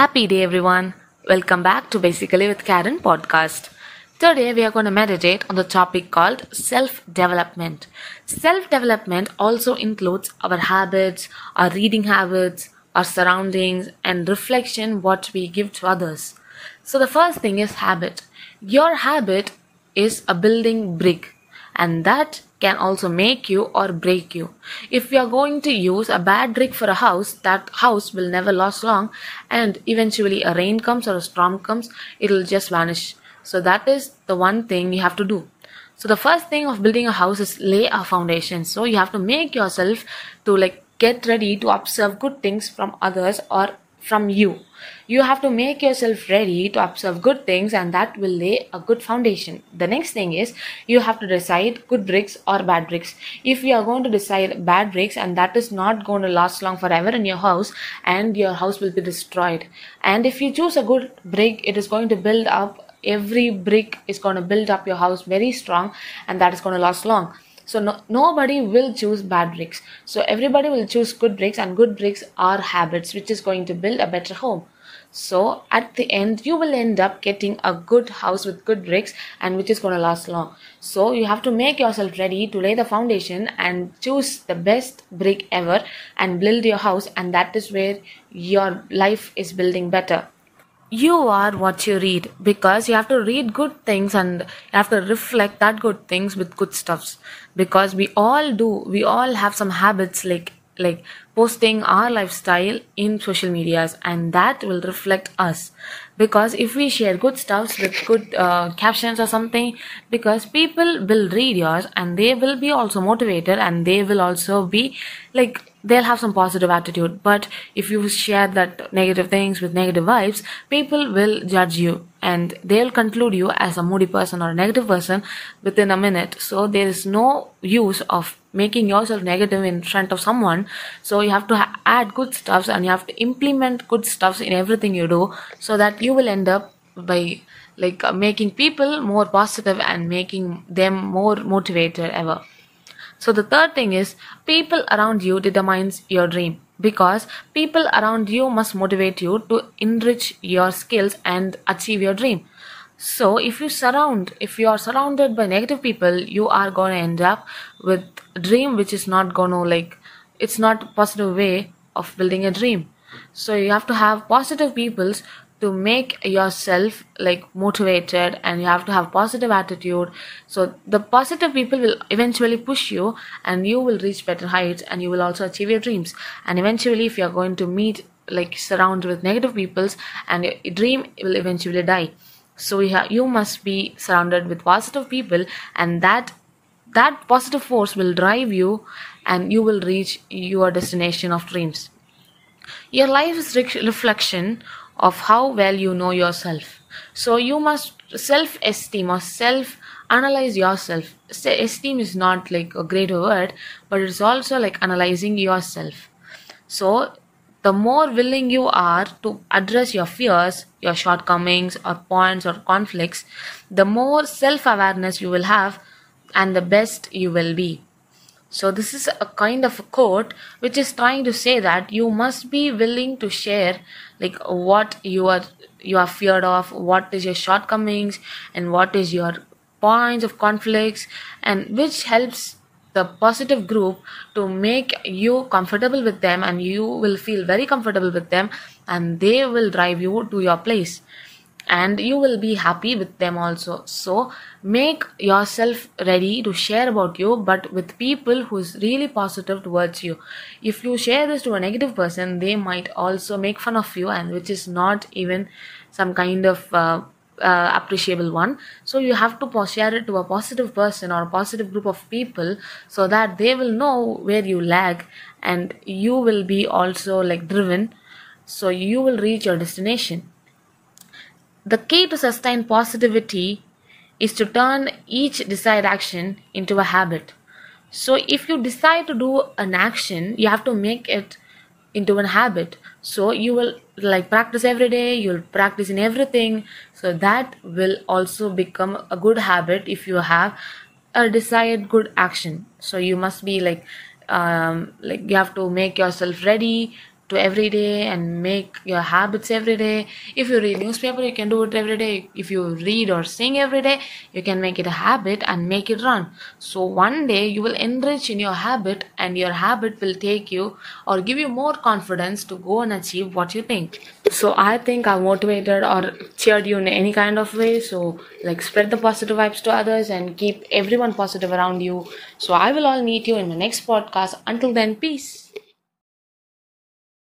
Happy day, everyone. Welcome back to Basically with Karen podcast. Today, we are going to meditate on the topic called self development. Self development also includes our habits, our reading habits, our surroundings, and reflection what we give to others. So, the first thing is habit. Your habit is a building brick, and that can also make you or break you. If you are going to use a bad brick for a house, that house will never last long and eventually a rain comes or a storm comes, it'll just vanish. So that is the one thing you have to do. So the first thing of building a house is lay a foundation. So you have to make yourself to like get ready to observe good things from others or from you. You have to make yourself ready to observe good things and that will lay a good foundation. The next thing is you have to decide good bricks or bad bricks. If you are going to decide bad bricks and that is not going to last long forever in your house and your house will be destroyed. And if you choose a good brick, it is going to build up every brick is going to build up your house very strong and that is going to last long so no, nobody will choose bad bricks so everybody will choose good bricks and good bricks are habits which is going to build a better home. So at the end you will end up getting a good house with good bricks and which is going to last long. So you have to make yourself ready to lay the foundation and choose the best brick ever and build your house and that is where your life is building better you are what you read because you have to read good things and you have to reflect that good things with good stuffs. Because we all do we all have some habits like like posting our lifestyle in social medias and that will reflect us. Because if we share good stuffs with good uh, captions or something because people will read yours and they will be also motivated and they will also be like they'll have some positive attitude. But if you share that negative things with negative vibes people will judge you and they'll conclude you as a moody person or a negative person within a minute. So there is no use of making yourself negative in front of someone. So you have to ha- add good stuffs and you have to implement good stuffs in everything you do so that you will end up by like uh, making people more positive and making them more motivated ever so the third thing is people around you determines your dream because people around you must motivate you to enrich your skills and achieve your dream. So if you surround if you are surrounded by negative people you are going to end up with dream which is not going to like it's not positive way of building a dream. So you have to have positive peoples to make yourself like motivated and you have to have positive attitude. So the positive people will eventually push you and you will reach better heights and you will also achieve your dreams. And eventually if you're going to meet like surrounded with negative peoples and your dream will eventually die. So you, ha- you must be surrounded with positive people and that that positive force will drive you and you will reach your destination of dreams your life is re- reflection of how well you know yourself. So you must self esteem or self analyze yourself. Esteem is not like a great word, but it's also like analyzing yourself. So the more willing you are to address your fears, your shortcomings, or points or conflicts, the more self awareness you will have and the best you will be. So this is a kind of a quote which is trying to say that you must be willing to share like what you are you are feared of, what is your shortcomings and what is your points of conflicts and which helps the positive group to make you comfortable with them and you will feel very comfortable with them and they will drive you to your place and you will be happy with them also. So make yourself ready to share about you but with people who is really positive towards you. If you share this to a negative person they might also make fun of you and which is not even some kind of uh, uh, appreciable one. So you have to share it to a positive person or a positive group of people so that they will know where you lag and you will be also like driven. So you will reach your destination the key to sustain positivity is to turn each desired action into a habit. So, if you decide to do an action, you have to make it into a habit. So, you will like practice every day, you'll practice in everything. So, that will also become a good habit if you have a desired good action. So, you must be like, um, like you have to make yourself ready to every day and make your habits every day. If you read newspaper you can do it every day. If you read or sing every day you can make it a habit and make it run. So one day you will enrich in your habit and your habit will take you or give you more confidence to go and achieve what you think. So i think i motivated or cheered you in any kind of way. So like spread the positive vibes to others and keep everyone positive around you. So i will all meet you in the next podcast. Until then peace